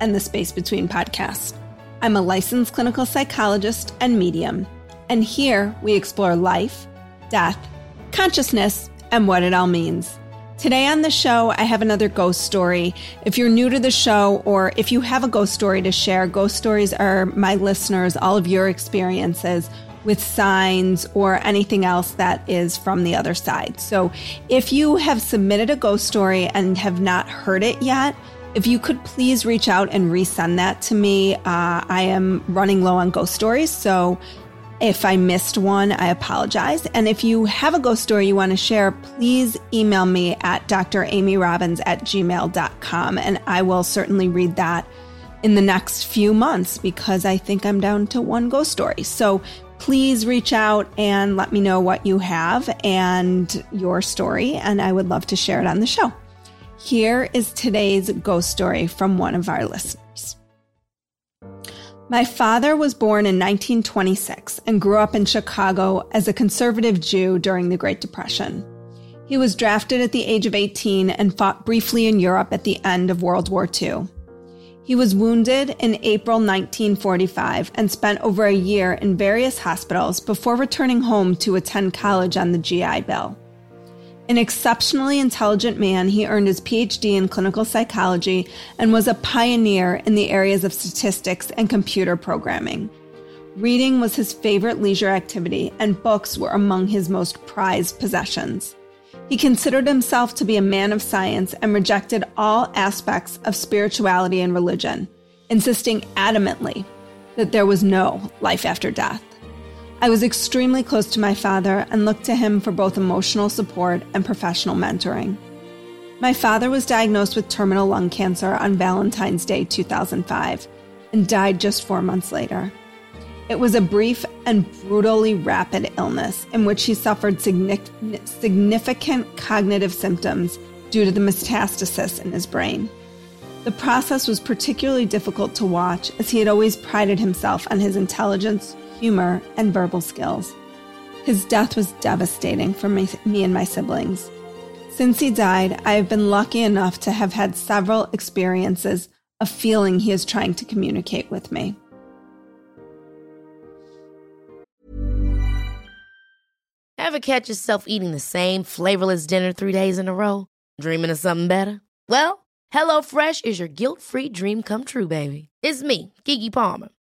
and the Space Between podcasts. I'm a licensed clinical psychologist and medium, and here we explore life, death, consciousness, and what it all means. Today on the show, I have another ghost story. If you're new to the show or if you have a ghost story to share, ghost stories are my listeners, all of your experiences with signs or anything else that is from the other side. So if you have submitted a ghost story and have not heard it yet, if you could please reach out and resend that to me. Uh, I am running low on ghost stories, so if I missed one, I apologize. And if you have a ghost story you want to share, please email me at dramyrobbins at gmail.com and I will certainly read that in the next few months because I think I'm down to one ghost story. So please reach out and let me know what you have and your story, and I would love to share it on the show. Here is today's ghost story from one of our listeners. My father was born in 1926 and grew up in Chicago as a conservative Jew during the Great Depression. He was drafted at the age of 18 and fought briefly in Europe at the end of World War II. He was wounded in April 1945 and spent over a year in various hospitals before returning home to attend college on the GI Bill. An exceptionally intelligent man, he earned his PhD in clinical psychology and was a pioneer in the areas of statistics and computer programming. Reading was his favorite leisure activity, and books were among his most prized possessions. He considered himself to be a man of science and rejected all aspects of spirituality and religion, insisting adamantly that there was no life after death. I was extremely close to my father and looked to him for both emotional support and professional mentoring. My father was diagnosed with terminal lung cancer on Valentine's Day 2005 and died just four months later. It was a brief and brutally rapid illness in which he suffered significant cognitive symptoms due to the metastasis in his brain. The process was particularly difficult to watch as he had always prided himself on his intelligence, humor, and verbal skills. His death was devastating for me, me and my siblings. Since he died, I have been lucky enough to have had several experiences of feeling he is trying to communicate with me. Ever catch yourself eating the same flavorless dinner three days in a row? Dreaming of something better? Well, HelloFresh is your guilt free dream come true, baby. It's me, Keke Palmer.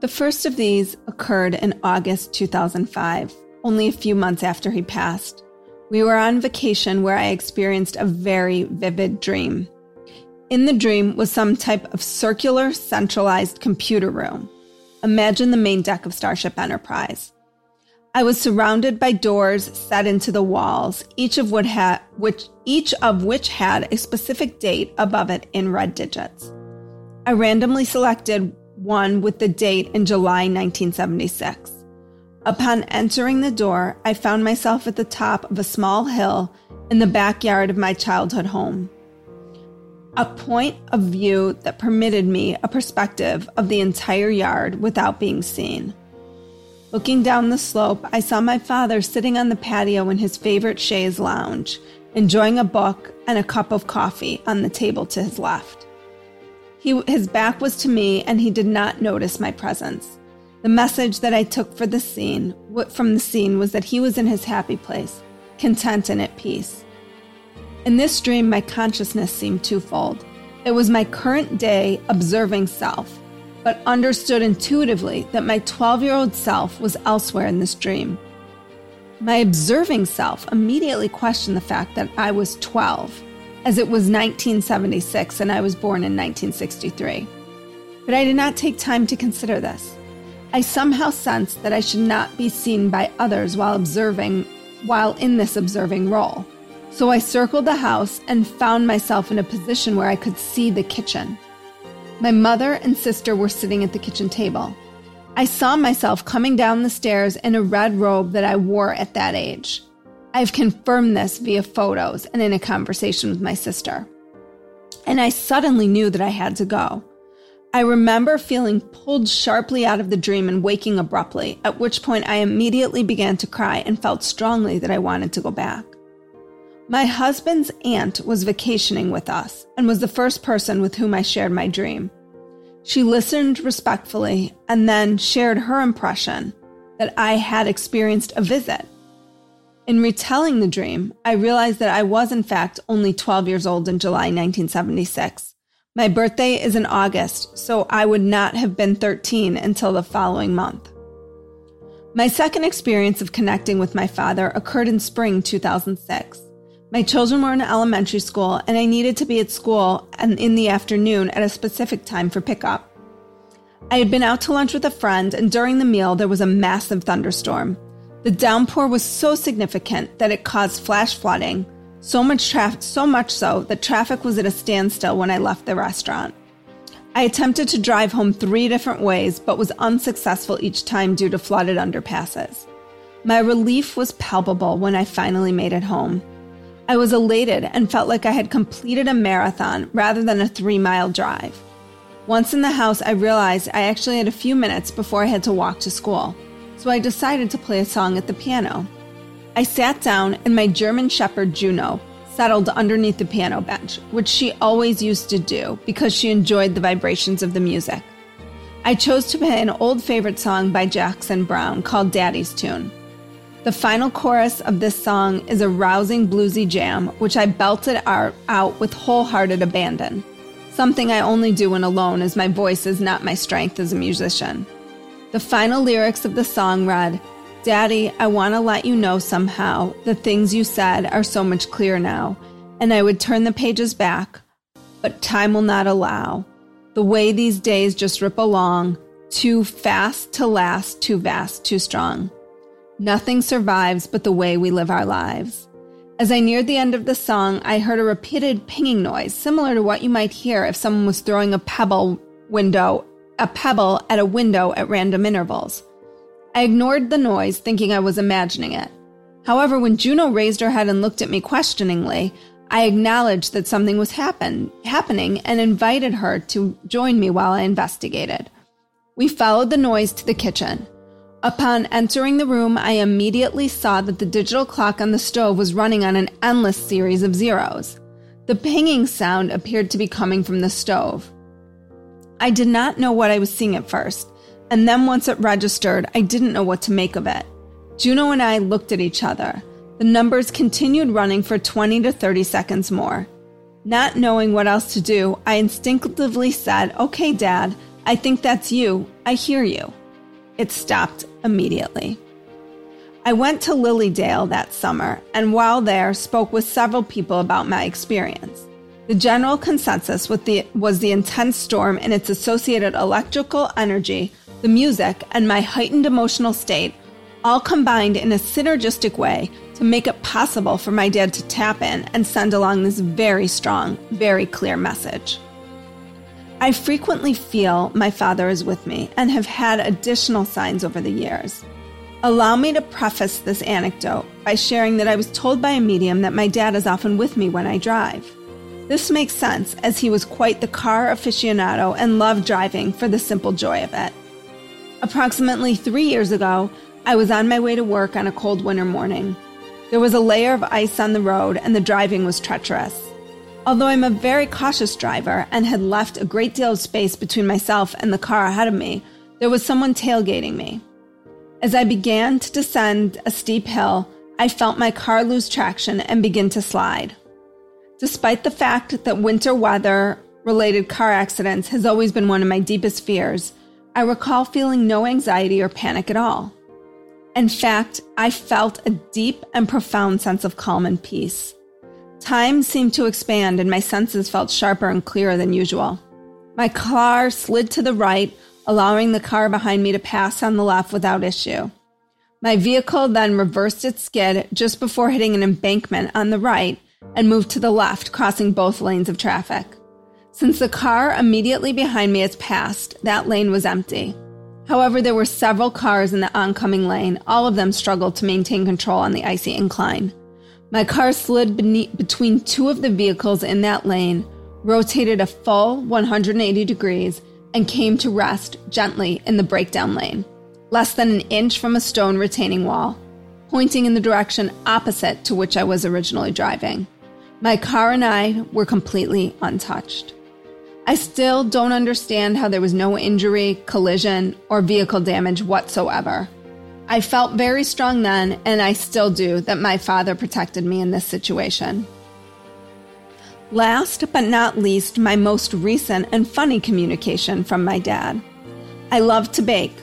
The first of these occurred in August 2005, only a few months after he passed. We were on vacation where I experienced a very vivid dream. In the dream was some type of circular, centralized computer room. Imagine the main deck of Starship Enterprise. I was surrounded by doors set into the walls, each of which had, which, each of which had a specific date above it in red digits. I randomly selected one with the date in July 1976. Upon entering the door, I found myself at the top of a small hill in the backyard of my childhood home. A point of view that permitted me a perspective of the entire yard without being seen. Looking down the slope, I saw my father sitting on the patio in his favorite chaise lounge, enjoying a book and a cup of coffee on the table to his left. He, his back was to me, and he did not notice my presence. The message that I took for the scene, from the scene was that he was in his happy place, content and at peace. In this dream, my consciousness seemed twofold. It was my current day observing self, but understood intuitively that my 12 year old self was elsewhere in this dream. My observing self immediately questioned the fact that I was 12, as it was 1976 and I was born in 1963. But I did not take time to consider this. I somehow sensed that I should not be seen by others while observing, while in this observing role. So I circled the house and found myself in a position where I could see the kitchen. My mother and sister were sitting at the kitchen table. I saw myself coming down the stairs in a red robe that I wore at that age. I've confirmed this via photos and in a conversation with my sister. And I suddenly knew that I had to go. I remember feeling pulled sharply out of the dream and waking abruptly, at which point I immediately began to cry and felt strongly that I wanted to go back. My husband's aunt was vacationing with us and was the first person with whom I shared my dream. She listened respectfully and then shared her impression that I had experienced a visit. In retelling the dream, I realized that I was, in fact, only 12 years old in July 1976. My birthday is in August, so I would not have been 13 until the following month. My second experience of connecting with my father occurred in spring 2006. My children were in elementary school, and I needed to be at school and in the afternoon at a specific time for pickup. I had been out to lunch with a friend, and during the meal, there was a massive thunderstorm. The downpour was so significant that it caused flash flooding, so much, traf- so much so that traffic was at a standstill when I left the restaurant. I attempted to drive home three different ways, but was unsuccessful each time due to flooded underpasses. My relief was palpable when I finally made it home. I was elated and felt like I had completed a marathon rather than a three mile drive. Once in the house, I realized I actually had a few minutes before I had to walk to school, so I decided to play a song at the piano. I sat down and my German Shepherd Juno settled underneath the piano bench, which she always used to do because she enjoyed the vibrations of the music. I chose to play an old favorite song by Jackson Browne called Daddy's Tune. The final chorus of this song is a rousing bluesy jam, which I belted out with wholehearted abandon. Something I only do when alone, as my voice is not my strength as a musician. The final lyrics of the song read Daddy, I want to let you know somehow the things you said are so much clearer now. And I would turn the pages back, but time will not allow. The way these days just rip along, too fast to last, too vast, too strong. Nothing survives but the way we live our lives. As I neared the end of the song, I heard a repeated pinging noise, similar to what you might hear if someone was throwing a pebble window, a pebble at a window at random intervals. I ignored the noise, thinking I was imagining it. However, when Juno raised her head and looked at me questioningly, I acknowledged that something was happen, happening and invited her to join me while I investigated. We followed the noise to the kitchen. Upon entering the room, I immediately saw that the digital clock on the stove was running on an endless series of zeros. The pinging sound appeared to be coming from the stove. I did not know what I was seeing at first, and then once it registered, I didn't know what to make of it. Juno and I looked at each other. The numbers continued running for 20 to 30 seconds more. Not knowing what else to do, I instinctively said, Okay, Dad, I think that's you. I hear you. It stopped immediately. I went to Lily Dale that summer and while there spoke with several people about my experience. The general consensus the, was the intense storm and its associated electrical energy, the music, and my heightened emotional state all combined in a synergistic way to make it possible for my dad to tap in and send along this very strong, very clear message. I frequently feel my father is with me and have had additional signs over the years. Allow me to preface this anecdote by sharing that I was told by a medium that my dad is often with me when I drive. This makes sense as he was quite the car aficionado and loved driving for the simple joy of it. Approximately three years ago, I was on my way to work on a cold winter morning. There was a layer of ice on the road and the driving was treacherous. Although I'm a very cautious driver and had left a great deal of space between myself and the car ahead of me, there was someone tailgating me. As I began to descend a steep hill, I felt my car lose traction and begin to slide. Despite the fact that winter weather related car accidents has always been one of my deepest fears, I recall feeling no anxiety or panic at all. In fact, I felt a deep and profound sense of calm and peace. Time seemed to expand and my senses felt sharper and clearer than usual. My car slid to the right, allowing the car behind me to pass on the left without issue. My vehicle then reversed its skid just before hitting an embankment on the right and moved to the left, crossing both lanes of traffic. Since the car immediately behind me has passed, that lane was empty. However, there were several cars in the oncoming lane. All of them struggled to maintain control on the icy incline. My car slid beneath, between two of the vehicles in that lane, rotated a full 180 degrees, and came to rest gently in the breakdown lane, less than an inch from a stone retaining wall, pointing in the direction opposite to which I was originally driving. My car and I were completely untouched. I still don't understand how there was no injury, collision, or vehicle damage whatsoever. I felt very strong then, and I still do, that my father protected me in this situation. Last but not least, my most recent and funny communication from my dad. I love to bake.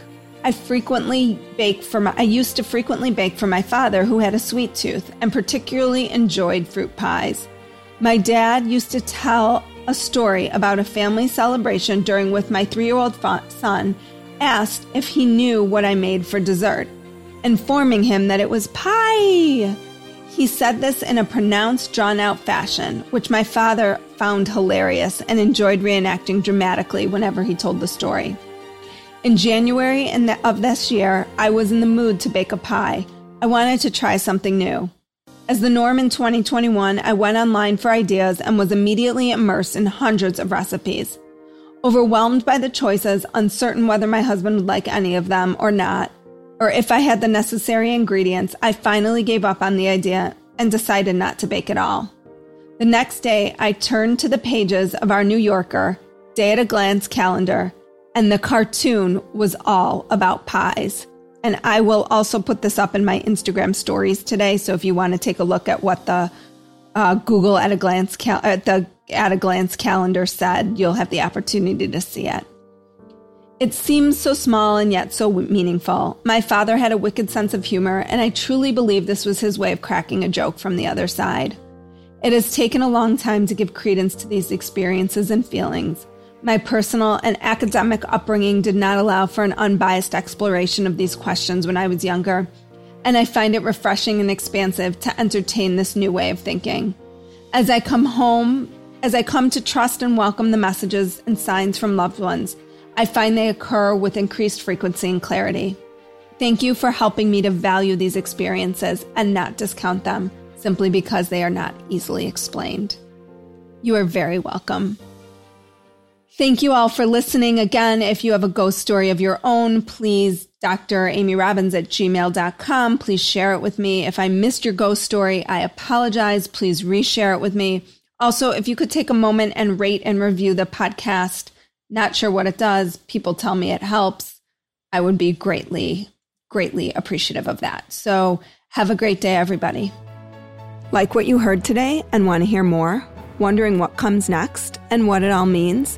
I frequently bake for my I used to frequently bake for my father who had a sweet tooth and particularly enjoyed fruit pies. My dad used to tell a story about a family celebration during which my 3-year-old son asked if he knew what I made for dessert, informing him that it was pie. He said this in a pronounced, drawn out fashion, which my father found hilarious and enjoyed reenacting dramatically whenever he told the story. In January of this year, I was in the mood to bake a pie. I wanted to try something new. As the norm in 2021, I went online for ideas and was immediately immersed in hundreds of recipes. Overwhelmed by the choices, uncertain whether my husband would like any of them or not, or if I had the necessary ingredients, I finally gave up on the idea and decided not to bake at all. The next day, I turned to the pages of our New Yorker, Day at a Glance calendar, and the cartoon was all about pies. And I will also put this up in my Instagram stories today. So if you want to take a look at what the uh, Google at a glance cal- uh, the at a glance calendar said, you'll have the opportunity to see it. It seems so small and yet so meaningful. My father had a wicked sense of humor, and I truly believe this was his way of cracking a joke from the other side. It has taken a long time to give credence to these experiences and feelings. My personal and academic upbringing did not allow for an unbiased exploration of these questions when I was younger, and I find it refreshing and expansive to entertain this new way of thinking. As I come home, as I come to trust and welcome the messages and signs from loved ones, I find they occur with increased frequency and clarity. Thank you for helping me to value these experiences and not discount them simply because they are not easily explained. You are very welcome. Thank you all for listening. Again, if you have a ghost story of your own, please Dr. Amy Robbins at gmail.com. Please share it with me. If I missed your ghost story, I apologize. Please reshare it with me. Also, if you could take a moment and rate and review the podcast, Not sure what it does. People tell me it helps. I would be greatly, greatly appreciative of that. So have a great day, everybody. Like what you heard today and want to hear more? Wondering what comes next and what it all means?